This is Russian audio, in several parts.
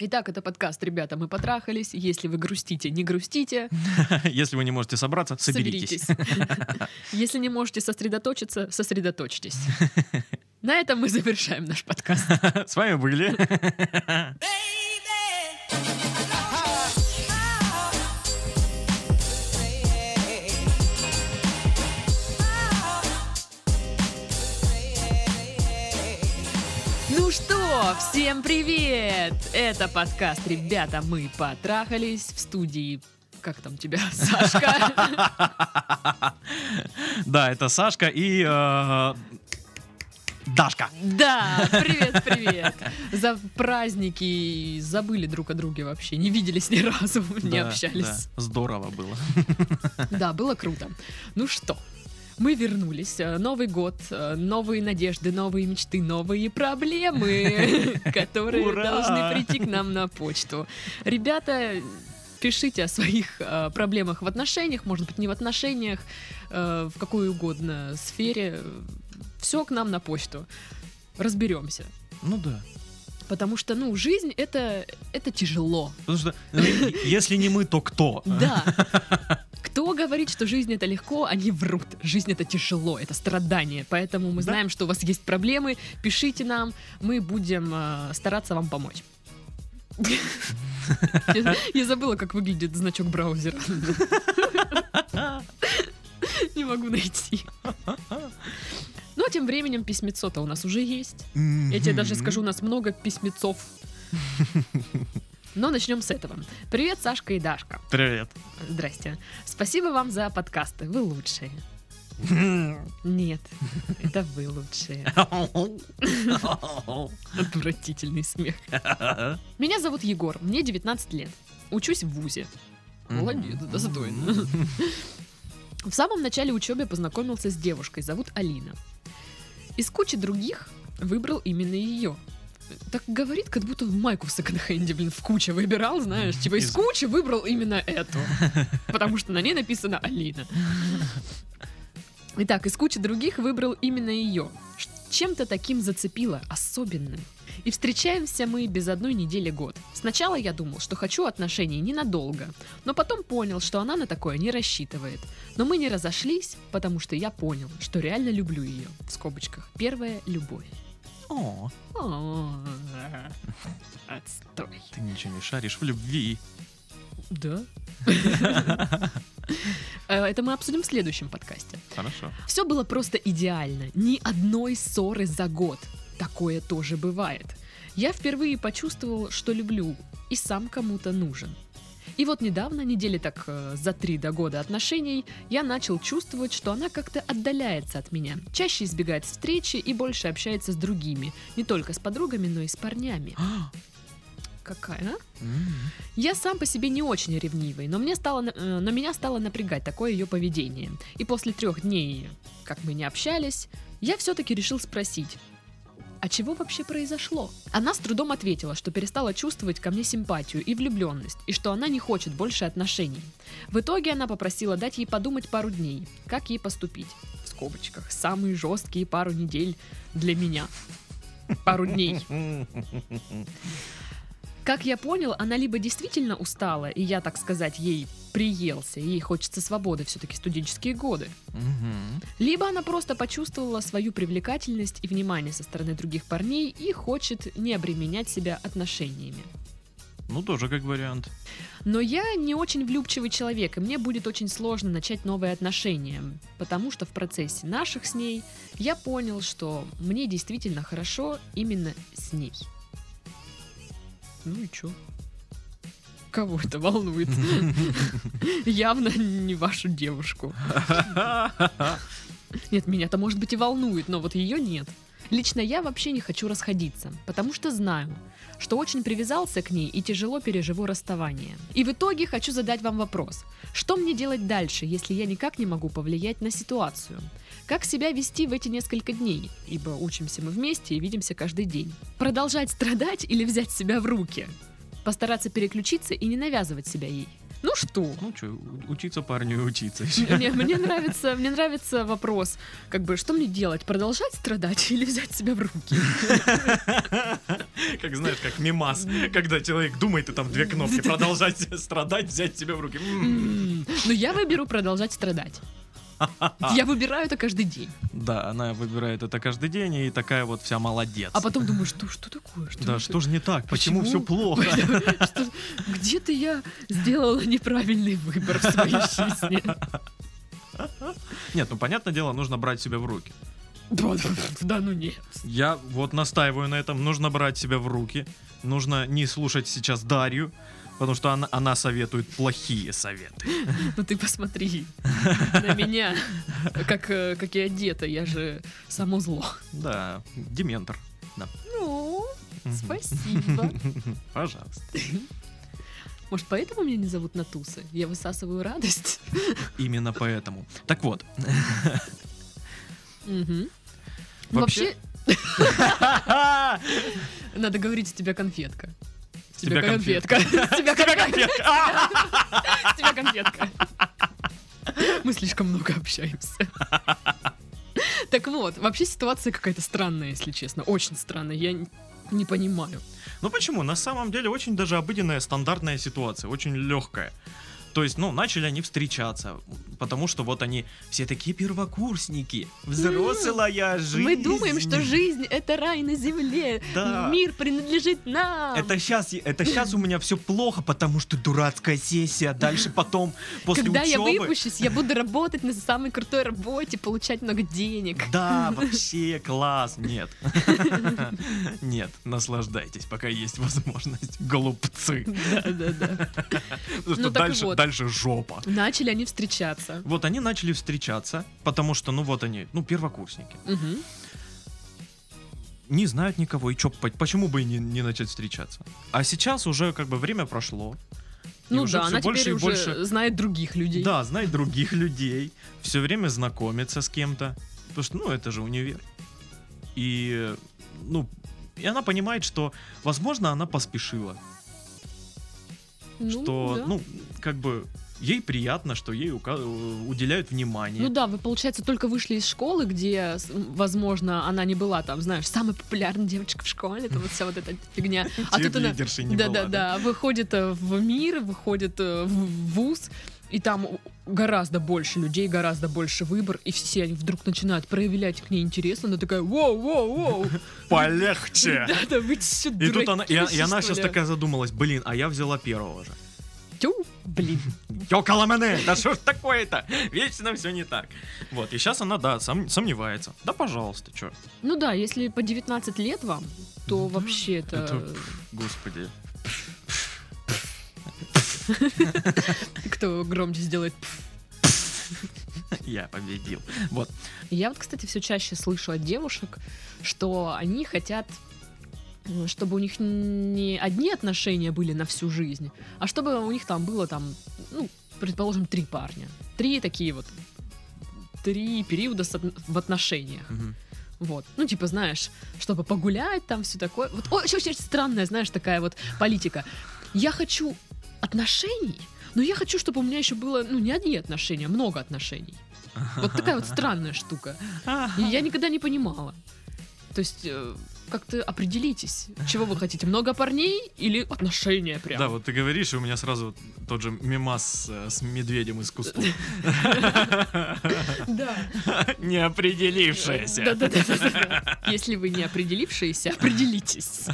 Итак, это подкаст «Ребята, мы потрахались». Если вы грустите, не грустите. Если вы не можете собраться, соберитесь. Если не можете сосредоточиться, сосредоточьтесь. На этом мы завершаем наш подкаст. С вами были... Ну что, всем привет! Это подкаст «Ребята, мы потрахались» в студии как там тебя, Сашка? Да, это Сашка и э, Дашка. Да, привет, привет. За праздники забыли друг о друге вообще, не виделись ни разу, не Да, общались. да, Здорово было. Да, было круто. Ну что, мы вернулись. Э, Новый год, э, новые надежды, новые мечты, новые проблемы, которые должны прийти к нам на почту. Ребята, пишите о своих э, проблемах в отношениях, может быть, не в отношениях, э, в какой угодно сфере. Все к нам на почту. Разберемся. Ну да. Потому что, ну, жизнь это, это тяжело. Потому что ну, если не мы, то кто? Да. Кто говорит, что жизнь это легко, они врут. Жизнь это тяжело, это страдание. Поэтому мы Да. знаем, что у вас есть проблемы. Пишите нам, мы будем э, стараться вам помочь. Я забыла, как выглядит значок браузера. Не могу найти. Но тем временем письмецо-то у нас уже есть. Я тебе даже скажу, у нас много письмецов. Но начнем с этого. Привет, Сашка и Дашка. Привет. Здрасте. Спасибо вам за подкасты. Вы лучшие. Нет, это вы лучшие. Отвратительный смех. Меня зовут Егор, мне 19 лет. Учусь в ВУЗе. Молодец, достойно. В самом начале учебы познакомился с девушкой, зовут Алина. Из кучи других выбрал именно ее. Так говорит, как будто майку в секонд-хенде, блин, в куче выбирал, знаешь, типа из кучи выбрал именно эту. Потому что на ней написано Алина. Итак, из кучи других выбрал именно ее. Чем-то таким зацепило, особенным. И встречаемся мы без одной недели год. Сначала я думал, что хочу отношений ненадолго, но потом понял, что она на такое не рассчитывает. Но мы не разошлись, потому что я понял, что реально люблю ее. В скобочках. Первая любовь. О, Отстой. ты ничего не шаришь в любви. Да? Э, Это мы обсудим в следующем подкасте. Хорошо. Все было просто идеально. Ни одной ссоры за год. Такое тоже бывает. Я впервые почувствовал, что люблю и сам кому-то нужен. И вот недавно, недели так э, за три до года отношений, я начал чувствовать, что она как-то отдаляется от меня, чаще избегает встречи и больше общается с другими, не только с подругами, но и с парнями. Какая? а? Я сам по себе не очень ревнивый, но, мне стало, на- э, но меня стало напрягать такое ее поведение. И после трех дней, как мы не общались, я все-таки решил спросить, а чего вообще произошло? Она с трудом ответила, что перестала чувствовать ко мне симпатию и влюбленность, и что она не хочет больше отношений. В итоге она попросила дать ей подумать пару дней, как ей поступить. В скобочках, самые жесткие пару недель для меня. Пару дней. Как я понял, она либо действительно устала, и я, так сказать, ей приелся, ей хочется свободы, все-таки студенческие годы. Мгм. Либо она просто почувствовала свою привлекательность и внимание со стороны других парней и хочет не обременять себя отношениями. Ну, тоже как вариант. Но я не очень влюбчивый человек, и мне будет очень сложно начать новые отношения, потому что в процессе наших с ней я понял, что мне действительно хорошо именно с ней. Ну и чё? Кого это волнует? Явно не вашу девушку. Нет, меня-то, может быть, и волнует, но вот ее нет. Лично я вообще не хочу расходиться, потому что знаю, что очень привязался к ней и тяжело переживу расставание. И в итоге хочу задать вам вопрос. Что мне делать дальше, если я никак не могу повлиять на ситуацию? Как себя вести в эти несколько дней? Ибо учимся мы вместе и видимся каждый день. Продолжать страдать или взять себя в руки? Постараться переключиться и не навязывать себя ей. Ну что? Ну что, учиться парню и учиться. Мне, мне нравится, мне нравится вопрос, как бы, что мне делать, продолжать страдать или взять себя в руки? Как знаешь, как мимас, когда человек думает, и там две кнопки. Продолжать страдать, взять себя в руки. Ну я выберу продолжать страдать. Я выбираю это каждый день. Да, она выбирает это каждый день, и такая вот вся молодец. А потом думаю, что, что такое? Что Да, что же не так? Почему все плохо? Где-то я сделала неправильный выбор в своей жизни. Нет, ну понятное дело, нужно брать себя в руки. Да, да, да, ну нет. Я вот настаиваю на этом. Нужно брать себя в руки. Нужно не слушать сейчас Дарью, потому что она, она советует плохие советы. Ну ты посмотри на меня, как, э, как я одета, я же само зло. Да, дементор. Да. Ну, спасибо. Пожалуйста. Может, поэтому меня не зовут Натусы? Я высасываю радость? Именно поэтому. Так вот, Мгм. Вообще- надо говорить, с тебя конфетка. Тебя конфетка. С тебя конфетка. С тебя конфетка. Мы слишком много общаемся. Так вот, вообще ситуация какая-то странная, если честно. Очень странная. Я не понимаю. Ну почему? На самом деле очень даже обыденная стандартная ситуация, очень легкая. То есть, ну, начали они встречаться, потому что вот они все такие первокурсники, взрослая жизнь. Мы думаем, что жизнь — это рай на земле. Да. Мир принадлежит нам. Это сейчас, это сейчас у меня все плохо, потому что дурацкая сессия, дальше потом, после Когда я учебы. выпущусь, я буду работать на самой крутой работе, получать много денег. Да, вообще класс. Нет. Нет, наслаждайтесь, пока есть возможность. Голубцы. Да, да, да. Потому что Ну так дальше, вот. Дальше жопа. Начали они встречаться. Вот они начали встречаться, потому что, ну вот они, ну, первокурсники. Мгм. Не знают никого, и чё, по- почему бы и не, не начать встречаться? А сейчас уже как бы время прошло. и Ну уже да, она больше теперь и уже больше- знает других людей. Да, знает других людей, все время знакомится с кем-то. Потому что, ну, это же универ. И, ну, и она понимает, что, возможно, она поспешила. Ну, что, да. ну, как бы, ей приятно, что ей ука- уделяют внимание. Ну да, вы, получается, только вышли из школы, где, возможно, она не была там, знаешь, самой популярной девочкой в школе, это вот вся вот эта фигня. А тут она, да-да-да, выходит э, в мир, выходит э, в вуз, и там гораздо больше людей, гораздо больше выбор, и все они вдруг начинают проявлять к ней интерес, она такая, воу-воу-воу, Полегче! да-да, вы И тут она, и, она сейчас ли?» такая задумалась, блин, а я взяла первого же. Тю, блин. Ёкала мене, да что ж такое-то? Вечно все не так. Вот, и сейчас она, да, сом- сомневается. Да, пожалуйста, чё. Ну да, если по 19 лет вам, то Да, вообще это... Господи. Кто громче сделает Я победил. Вот. Я вот, кстати, все чаще слышу от девушек, что они хотят чтобы у них не одни отношения были на всю жизнь, а чтобы у них там было там, ну, предположим, три парня. Три такие вот три периода в отношениях. Вот. Ну, типа, знаешь, чтобы погулять, там все такое. Вот очень, очень странная, знаешь, такая вот политика. Я хочу отношений, но я хочу, чтобы у меня еще было, ну, не одни отношения, а много отношений. Вот такая вот странная штука. И я никогда не понимала. То есть, э, как-то определитесь, чего вы хотите, много парней или отношения прям. Да, вот ты говоришь, и у меня сразу тот же мимас э, с медведем из кустов. Да. Не определившаяся. Да-да-да. Если вы не определившиеся, определитесь.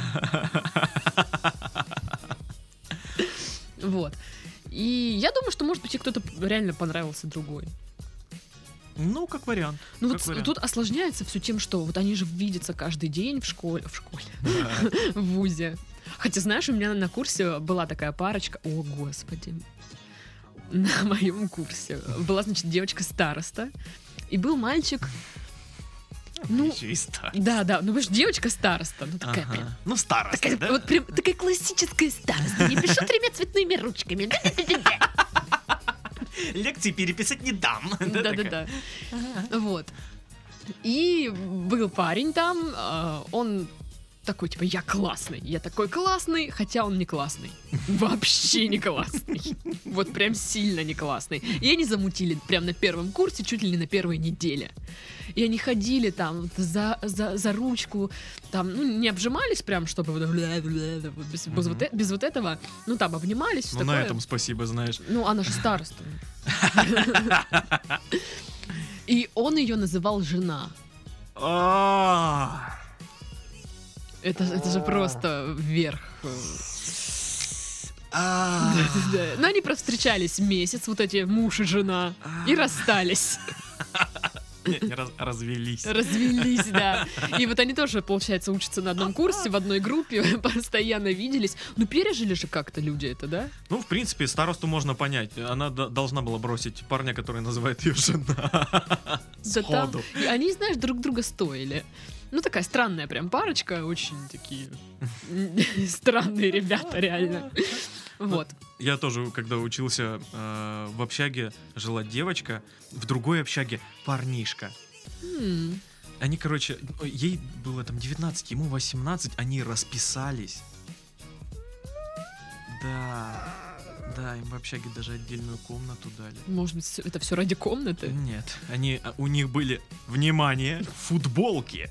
И я думаю, что, может быть, и кто-то реально понравился другой. Ну, как вариант. Ну Как вот вариант. тут осложняется все тем, что вот они же видятся каждый день в школе, в школе, Да. в ВУЗе. Хотя, знаешь, у меня на курсе была такая парочка, о, господи, на моем курсе была, значит, девочка-староста, и был мальчик, ну, Еще и старый. да, да, ну, вы же девочка-староста, ну, такая Ага. прям, Ну, староста, такая, да? вот прям, такая классическая староста, не пишу тремя цветными ручками, Лекции переписать не дам. Да-да-да. Вот. И был парень там, а, он такой, типа, я классный, я такой классный, хотя он не классный. Вообще не классный. Вот прям сильно не классный. И они замутили прям на первом курсе, чуть ли не на первой неделе. И они ходили там за, за, за ручку, там, ну, не обжимались прям, чтобы вот, без, без вот, э- без вот этого, ну, там, обнимались, Ну, на такое. этом спасибо, знаешь. Ну, она же староста. И он ее называл жена. А, Это, это же просто вверх. а. Да. Но они просто встречались месяц, вот эти муж и жена, и расстались. Не раз- развелись. Развелись, да. И вот они тоже, получается, учатся на одном курсе, в одной группе, постоянно виделись. Ну, пережили же как-то люди это, да? Ну, в принципе, старосту можно понять. Она должна была бросить парня, который называет ее жена. Да там-. И они, знаешь, друг друга стоили. Ну, такая странная прям парочка, очень такие странные ребята, реально. Вот. Я тоже, когда учился э, в общаге, жила девочка, в другой общаге парнишка. М, Они, короче, ей было там 19, ему 18, они расписались. Да, да, им в общаге даже отдельную комнату дали. Может быть, это все ради комнаты? Нет, они, а, у них были, внимание, футболки.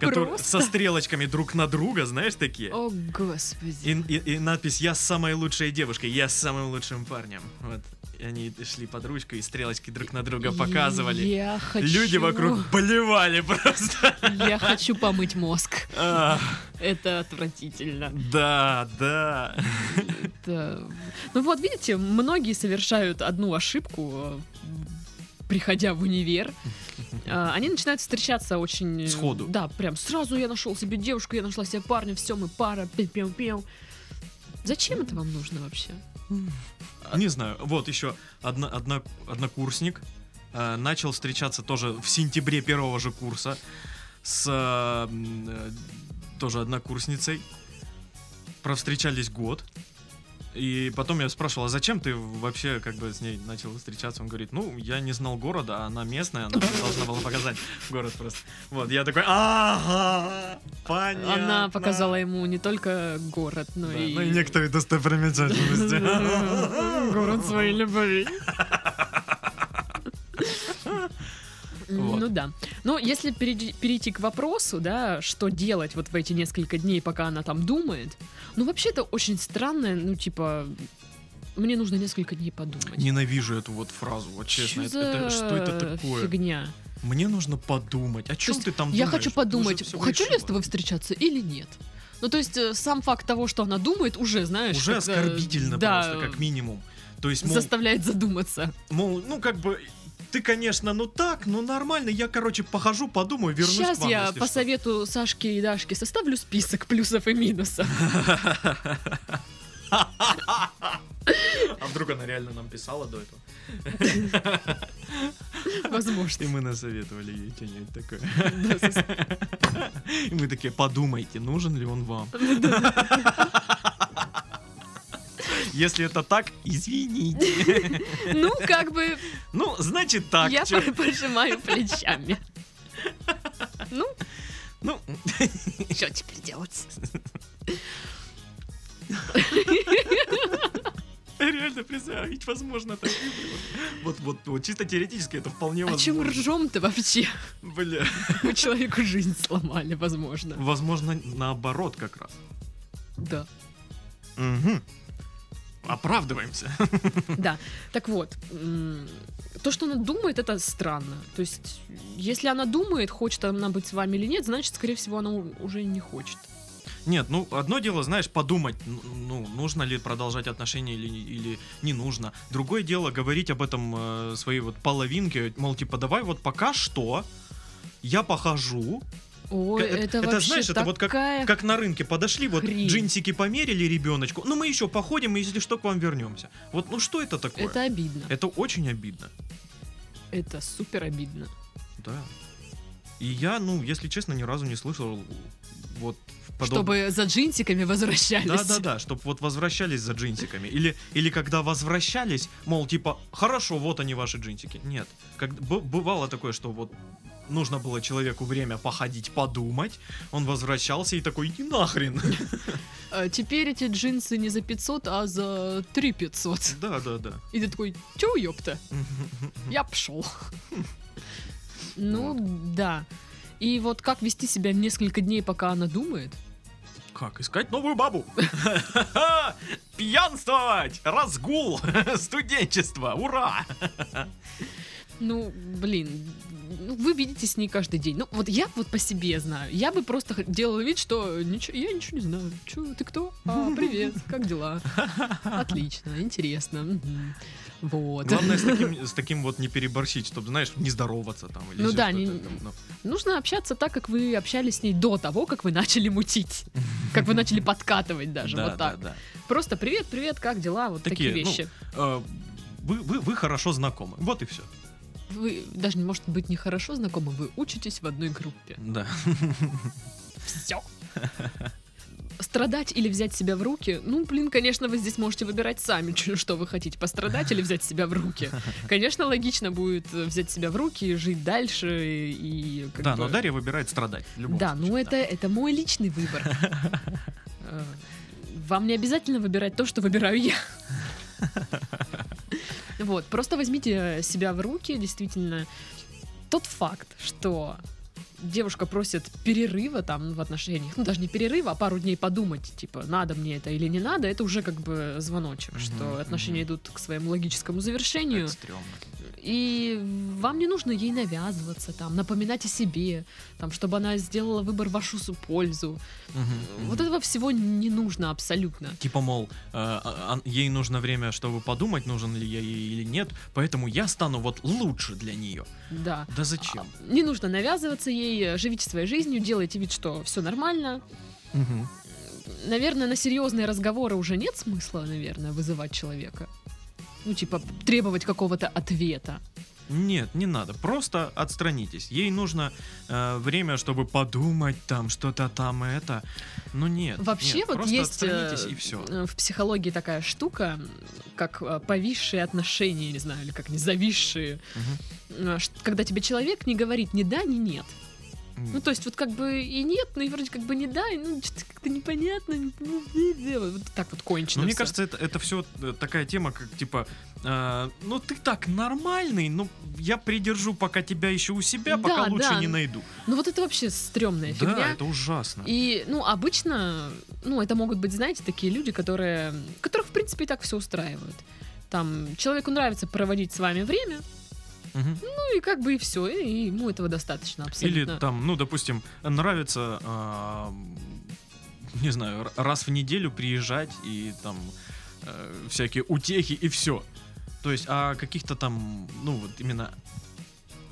Которые со стрелочками друг на друга, знаешь, такие. О, господи. И, и- и надпись «Я самая лучшая девушка, я с самым лучшим парнем». Вот. И они шли под ручку и стрелочки друг на друга показывали. Я хочу... Люди вокруг болевали просто. Я хочу помыть мозг. Это отвратительно. Да, да. Это- Ну вот, видите, многие совершают одну ошибку, приходя в универ. А, Они начинают встречаться очень... э, Сходу. Да, прям сразу я нашел себе девушку, я нашла себе парня, все, мы пара, пиу-пиу-пиу. Зачем это вам нужно вообще? Не знаю. Вот еще одна, одна, однокурсник э, начал встречаться тоже в сентябре первого же курса с э, э, тоже однокурсницей. Провстречались год. И потом я спрашивал, а зачем ты вообще как бы с ней начал встречаться? Он говорит, ну, я не знал города, а она местная, она должна была показать город просто. Вот, я такой, ага, понятно. Она показала ему не только город, но Да, и... ну и некоторые достопримечательности. Город своей любви. Вот. Ну да. Но если перейти, перейти к вопросу, да, что делать вот в эти несколько дней, пока она там думает, ну вообще это очень странное, ну типа, мне нужно несколько дней подумать. Ненавижу эту вот фразу, вот честно. Чё это- это- что это такое? Фигня. Мне нужно подумать. О чем есть ты там Я думаешь? хочу подумать, хочу ли я с тобой встречаться или нет. Ну, то есть, э, сам факт того, что она думает, уже, знаешь... Уже как-то, оскорбительно да, просто, как минимум. То есть, мол, заставляет задуматься. мол, ну как бы, ты, конечно, ну так, ну нормально, я, короче, похожу, подумаю, вернусь Сейчас к вам, я если по что. совету Сашки и Дашки составлю список плюсов и минусов. А вдруг она реально нам писала до этого? Возможно. И мы насоветовали ей что-нибудь такое. И мы такие, подумайте, нужен ли он вам. Если это так, извините. Ну, как бы, Ну, значит так. я пожимаю плечами. Ну, Ну, что теперь делать? реально представить, возможно, так. Вот, вот, вот, чисто теоретически это вполне О чем возможно. ржем-то вообще? Бля. Мы человеку жизнь сломали, возможно. Возможно, наоборот как раз. Да. Угу. Оправдываемся. Да. Так вот, то, что она думает, это странно. То есть, если она думает, хочет она быть с вами или нет, значит, скорее всего, она уже не хочет. Нет, ну, одно дело, знаешь, подумать, ну, нужно ли продолжать отношения или, или не нужно. Другое дело говорить об этом э, своей вот половинке, мол, типа, давай вот пока что я похожу, Ой, это, это, вообще знаешь, это вот как- как на рынке подошли, вот Хрень. джинсики померили ребеночку, ну мы еще походим, и если что, к вам вернемся. Вот, ну что это такое? Это обидно. Это очень обидно. Это супер обидно. Да. И я, ну, если честно, ни разу не слышал вот подоб- Чтобы за джинсиками возвращались. Да, да, да, чтобы вот возвращались за джинсиками. Или, или когда возвращались, мол, типа, хорошо, вот они ваши джинсики. Нет. Как, бывало такое, что вот нужно было человеку время походить, подумать, он возвращался и такой, иди нахрен. А теперь эти джинсы не за 500, а за 3 500. Да, да, да. И ты такой, чё, ёпта? Я пошел. Ну, да. И вот как вести себя несколько дней, пока она думает? Как, искать новую бабу? Пьянствовать! Разгул! Студенчество! Ура! Ну, блин, ну, вы видите с ней каждый день. Ну, вот я вот по себе знаю. Я бы просто делала вид, что ничего, я ничего не знаю. Чё, ты кто? А, привет, как дела? Отлично, интересно. Вот. Главное с таким, с таким вот не переборщить, чтобы, знаешь, не здороваться там или Ну да, не- там, ну. Нужно общаться так, как вы общались с ней до того, как вы начали мутить. Как вы начали подкатывать даже. Да, вот да, так. да. Просто привет, привет, как дела? Вот такие, Такие, ну, вещи. Э, Вы, вы, вы хорошо знакомы. Вот и все. Вы даже, может быть, не хорошо знакомы, вы учитесь в одной группе. Да. Все. Страдать или взять себя в руки? Ну, блин, конечно, вы здесь можете выбирать сами, что вы хотите, пострадать или взять себя в руки. Конечно, логично будет э, взять себя в руки, жить дальше и... Да, бы- но Дарья выбирает страдать. Да, случае, ну это, это мой личный выбор. Э, Вам не обязательно выбирать то, что выбираю я. Вот, просто возьмите себя в руки, действительно. Тот факт, что девушка просит перерыва там в отношениях, ну даже не перерыва, а пару дней подумать, типа, надо мне это или не надо, это уже как бы звоночек, Мгм, что отношения мгм. идут к своему логическому Это завершению. стрёмно. И вам не нужно ей навязываться, там, напоминать о себе, там, чтобы она сделала выбор в вашу пользу. Мгм, Вот этого всего не нужно абсолютно. Типа, мол, э, а- а- ей нужно время, чтобы подумать, нужен ли я ей или нет, поэтому я стану вот лучше для нее. Да. Да зачем? Не нужно навязываться ей, живите своей жизнью, делайте вид, что все нормально. Мгм. Наверное, на серьезные разговоры уже нет смысла, наверное, вызывать человека. Ну, типа, требовать какого-то ответа. Нет, не надо. Просто отстранитесь. Ей нужно э, время, чтобы подумать там что-то там это. Ну нет. Вообще, нет, вот просто есть э, и все. э, в психологии такая штука, как э, повисшие отношения, не знаю, или как не зависшие. Ш- Когда тебе человек не говорит ни да, ни нет. Ну, то есть, вот как бы и нет, ну и вроде как бы не да, и ну что-то как-то непонятно. не- не- не, Вот так вот кончено. Ну, мне кажется, это, это все такая тема, как типа, э, ну ты так нормальный, ну я придержу пока тебя еще у себя, Да, пока лучше да. не найду. Ну вот это вообще стрёмная Да, фигня. это ужасно. И, ну, обычно, ну, это могут быть, знаете, такие люди, которые, которых, в принципе, и так все устраивает. Там, человеку нравится проводить с вами время, Мгм. ну и как бы и все, и ему этого достаточно абсолютно. Или там, ну, допустим, нравится, а, не знаю, раз в неделю приезжать и там э, всякие утехи и все. То есть, а каких-то там, ну, вот именно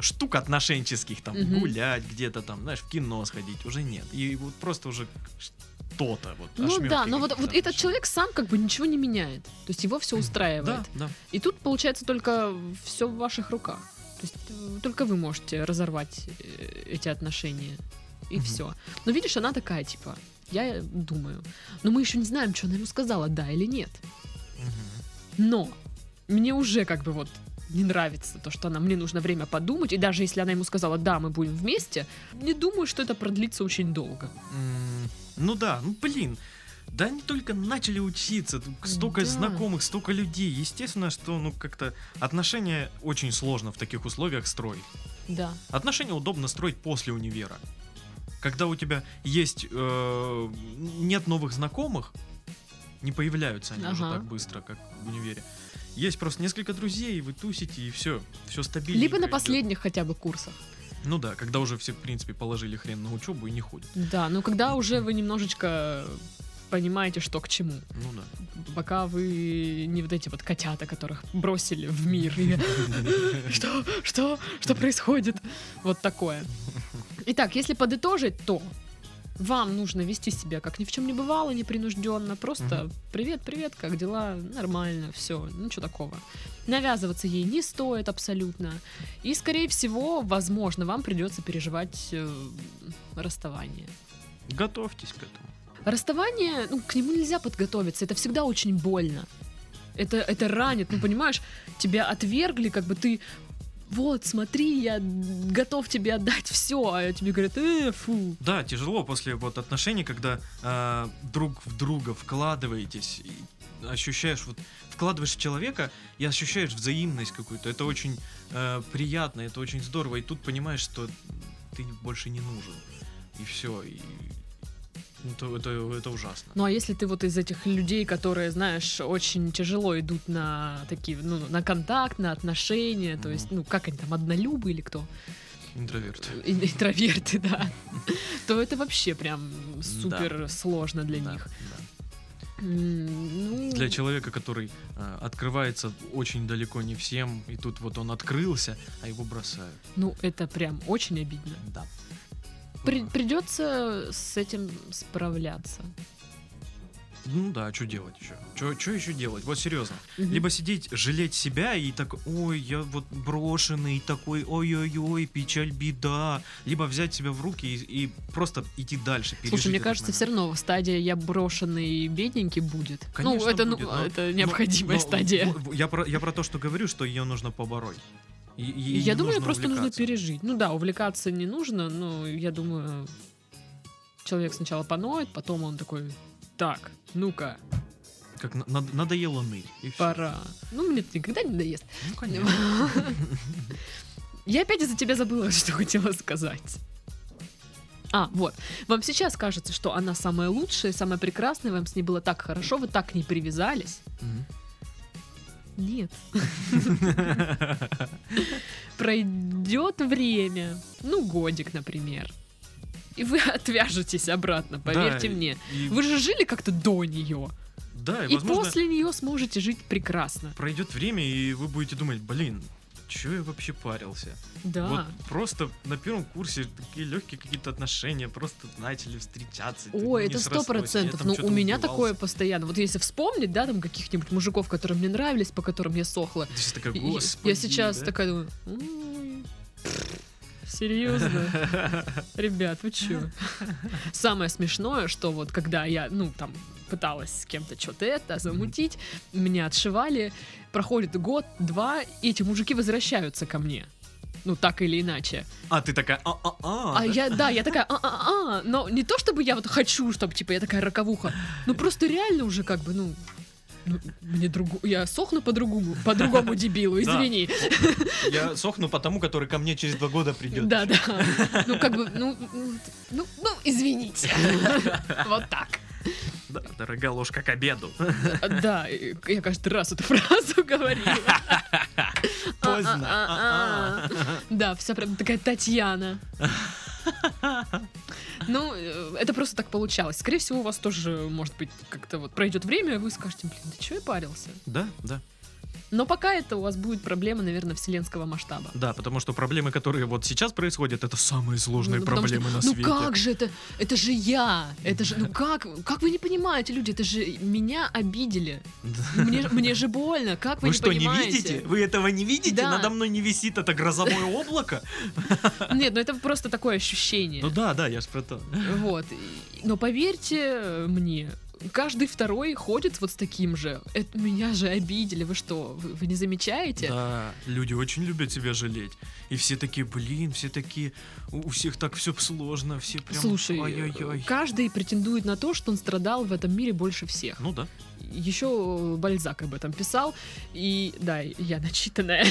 штук отношенческих, там, Мгм. гулять где-то там, знаешь, в кино сходить, уже нет. И вот просто уже что-то вот. Ну да, но вот, вот этот человек сам как бы ничего не меняет. То есть его все устраивает. Да, да. И тут получается только все в ваших руках. То есть только вы можете разорвать э, эти отношения. И Мгм. все. Но видишь, она такая, типа, я думаю. Но мы еще не знаем, что она ему сказала, да или нет. Мгм. Но мне уже как бы вот не нравится то, что она мне нужно время подумать. И даже если она ему сказала, да, мы будем вместе, не думаю, что это продлится очень долго. М, Ну да, ну блин. Да они только начали учиться, столько Да. знакомых, столько людей. Естественно, что ну как-то отношения очень сложно в таких условиях строить. Да. Отношения удобно строить после универа. Когда у тебя есть э, нет новых знакомых, не появляются они уже Ага. так быстро, как в универе. Есть просто несколько друзей, вы тусите и все, все стабильно. Либо на последних хотя бы курсах. Ну да, когда уже все в принципе положили хрен на учебу и не ходят. Да, но когда уже вы немножечко понимаете, что к чему. Ну да. Пока вы не вот эти вот котята, которых бросили в мир. Что? Что? Что происходит? Вот такое. Итак, если подытожить, то вам нужно вести себя как ни в чем не бывало, непринужденно. Просто привет, привет, как дела? Нормально, все, ничего такого. Навязываться ей не стоит абсолютно. И, скорее всего, возможно, вам придется переживать э, расставание. Готовьтесь к этому. Расставание, ну, к нему нельзя подготовиться, это всегда очень больно. Это, это ранит, ну, понимаешь, тебя отвергли, как бы ты вот, смотри, я готов тебе отдать все, а тебе говорят, э, фу. Да, тяжело после вот отношений, когда э, друг в друга вкладываетесь, и ощущаешь вот вкладываешь человека и ощущаешь взаимность какую-то. Это очень э, приятно, это очень здорово. И тут понимаешь, что ты больше не нужен. И все. И это, это, это ужасно. Ну а если ты вот из этих людей, которые, знаешь, очень тяжело идут на такие, ну, на контакт, на отношения, то есть, ну, как они там, однолюбы или кто? Интроверты. Ин- Интроверты, да. То это вообще прям супер сложно для них. М, ну, Для человека, который э, открывается очень далеко не всем, и тут вот он открылся, а его бросают. Ну, это прям очень обидно. Да. При- придется с этим справляться. Ну да, что делать еще? Что еще делать? Вот серьезно. Либо сидеть, жалеть себя и так, ой, я вот брошенный, такой, ой-ой-ой, печаль, беда. Либо взять себя в руки и, и просто идти дальше. Слушай, мне кажется, момент. все равно стадия я брошенный бедненький будет. Конечно, ну, это, будет, ну, но- это но- необходимая но стадия. в- Я про, я про то, что говорю, что ее нужно побороть. И- я думаю, просто нужно пережить. Ну да, увлекаться не нужно, но я думаю, человек сначала поноет, потом он такой, так, ну-ка, Как на- над- надоело ныть. и всё. пора. Ну, мне это никогда не надоест. Ну, конечно. Я опять из-за тебя забыла, что хотела сказать. А, вот. Вам сейчас кажется, что она самая лучшая, самая прекрасная, вам с ней было так хорошо, вы так к ней привязались. Мгм. Нет. Пройдет время, ну, годик, например. И вы отвяжетесь обратно, поверьте Да, мне. и- Вы же жили как-то до нее. Да, и, И возможно, после нее сможете жить прекрасно. пройдет время, и вы будете думать, блин, чё я вообще парился? Да. Вот просто на первом курсе такие легкие какие-то отношения, просто начали встречаться. не это сто процентов. Ну, у меня убивался. такое постоянно. Вот если вспомнить, да, там каких-нибудь мужиков, которые мне нравились, по которым я сохла. Ты сейчас такая, «Господи», я сейчас да? такая думаю, «Ой, серьезно? Ребят, вы чё? Самое смешное, что вот когда я, ну, там, пыталась с кем-то что-то это замутить, меня отшивали, проходит год, два, и эти мужики возвращаются ко мне. Ну, так или иначе. А, ты такая, а-а-а. А я, да, я такая, а-а-а, но не то чтобы я вот хочу, чтобы, типа, я такая роковуха, ну просто реально уже как бы, ну, ну, мне другу, я сохну по-другому, по-другому дебилу, Да. извини. Я сохну по тому, который ко мне через два года придет. Да, да. Ну, как бы, ну, ну, ну, извините. Вот так. Да, дорогая ложка к обеду. Да, я каждый раз эту фразу говорила. Поздно. Да, вся прям такая Татьяна. Ну, э, это просто так получалось. Скорее всего, у вас тоже, может быть, как-то вот пройдет время, и вы скажете, блин, да что я парился? Да, да. Но пока это у вас будет проблема, наверное, вселенского масштаба. Да, потому что проблемы, которые вот сейчас происходят, это самые сложные Ну, потому что- проблемы на ну свете. как же это? Это же я! Это же, ну как? Как вы не понимаете, люди? Это же меня обидели. Да. Мне, мне же больно. Как вы, Вы не что, не понимаете? видите? Вы этого не видите? Да. Надо мной не висит это грозовое облако? Нет, ну это просто такое ощущение. Ну да, да, я ж про то. Вот. Но поверьте мне, каждый второй ходит вот с таким же. Это меня же обидели. Вы что, вы, вы не замечаете? Да, люди очень любят себя жалеть. И все такие, блин, все такие, у у всех так все сложно, все прям, Слушай, ай-яй-яй. каждый претендует на то, что он страдал в этом мире больше всех. Ну да. Еще Бальзак об этом писал, и да, я начитанная.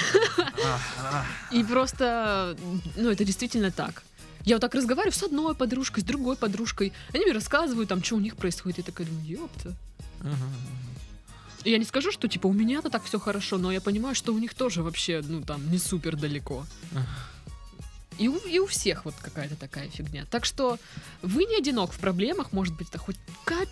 И просто, ну, это действительно так. Я вот так разговариваю с одной подружкой, с другой подружкой. Они мне рассказывают, там, что у них происходит. Я такая думаю, ёпта. Ага. И я не скажу, что, типа, у меня-то так все хорошо, но я понимаю, что у них тоже вообще, ну, там, не супер далеко. И у, и у всех вот какая-то такая фигня. Так что вы не одинок в проблемах, может быть, это хоть кап-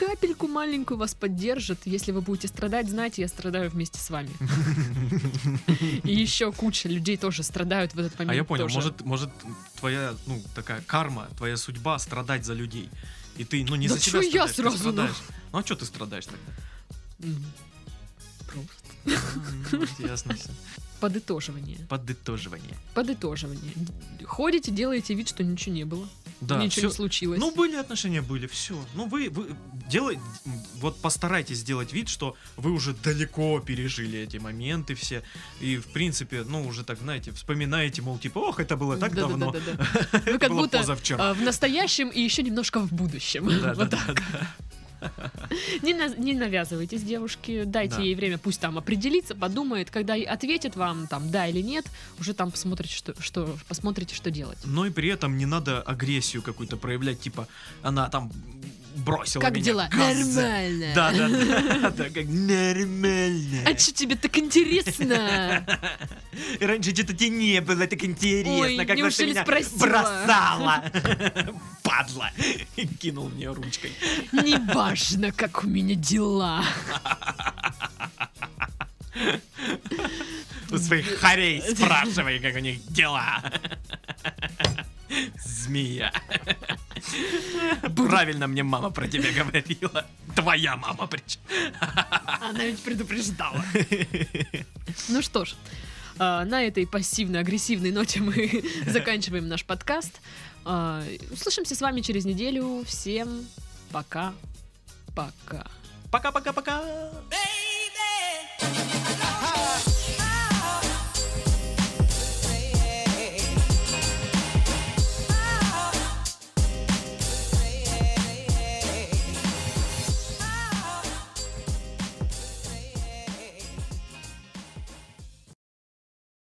капельку маленькую вас поддержит. Если вы будете страдать, знайте, я страдаю вместе с вами. И еще куча людей тоже страдают в этот момент. А я понял, может, может твоя, ну, такая карма, твоя судьба страдать за людей. И ты, ну, не за себя я ты сразу, ну? Ну, а что ты страдаешь тогда? Просто. А, Ясно все. Подытоживание. Подытоживание. Подытоживание. Ходите, делаете вид, что ничего не было. Да, ничего не всё- случилось. Ну, были отношения, были, все. Ну, вы, вы делай, вот постарайтесь сделать вид, что вы уже далеко пережили эти моменты все. И, в принципе, ну, уже так, знаете, вспоминаете, мол, типа, ох, это было так давно. Да-да-да-да-да. Вы Это как было будто позавчера. а, в настоящем и еще немножко в будущем. Да, Вот да, так. да, да. Не, на- не навязывайтесь девушке, дайте Да. ей время, пусть там определится, подумает, когда ответит вам там да или нет, уже там посмотрите, что, что, посмотрите, что делать. Но и при этом не надо агрессию какую-то проявлять, типа, она там бросила Как меня, дела? коза. Нормально. Да, да, да, да, как нормально. А что тебе так интересно? Раньше что-то тебе не было так интересно, Ой, когда ты меня спросила? бросала. Падла. Кинул мне ручкой. Неважно, как у меня дела. У своих хорей спрашивай, как у них дела. Змея. Правильно мне мама про тебя говорила. Твоя мама причем. Она ведь предупреждала. Ну что ж, а, на этой пассивно-агрессивной ноте мы заканчиваем наш подкаст. А, Услышимся с вами через неделю. Всем пока. Пока. Пока-пока-пока. Baby,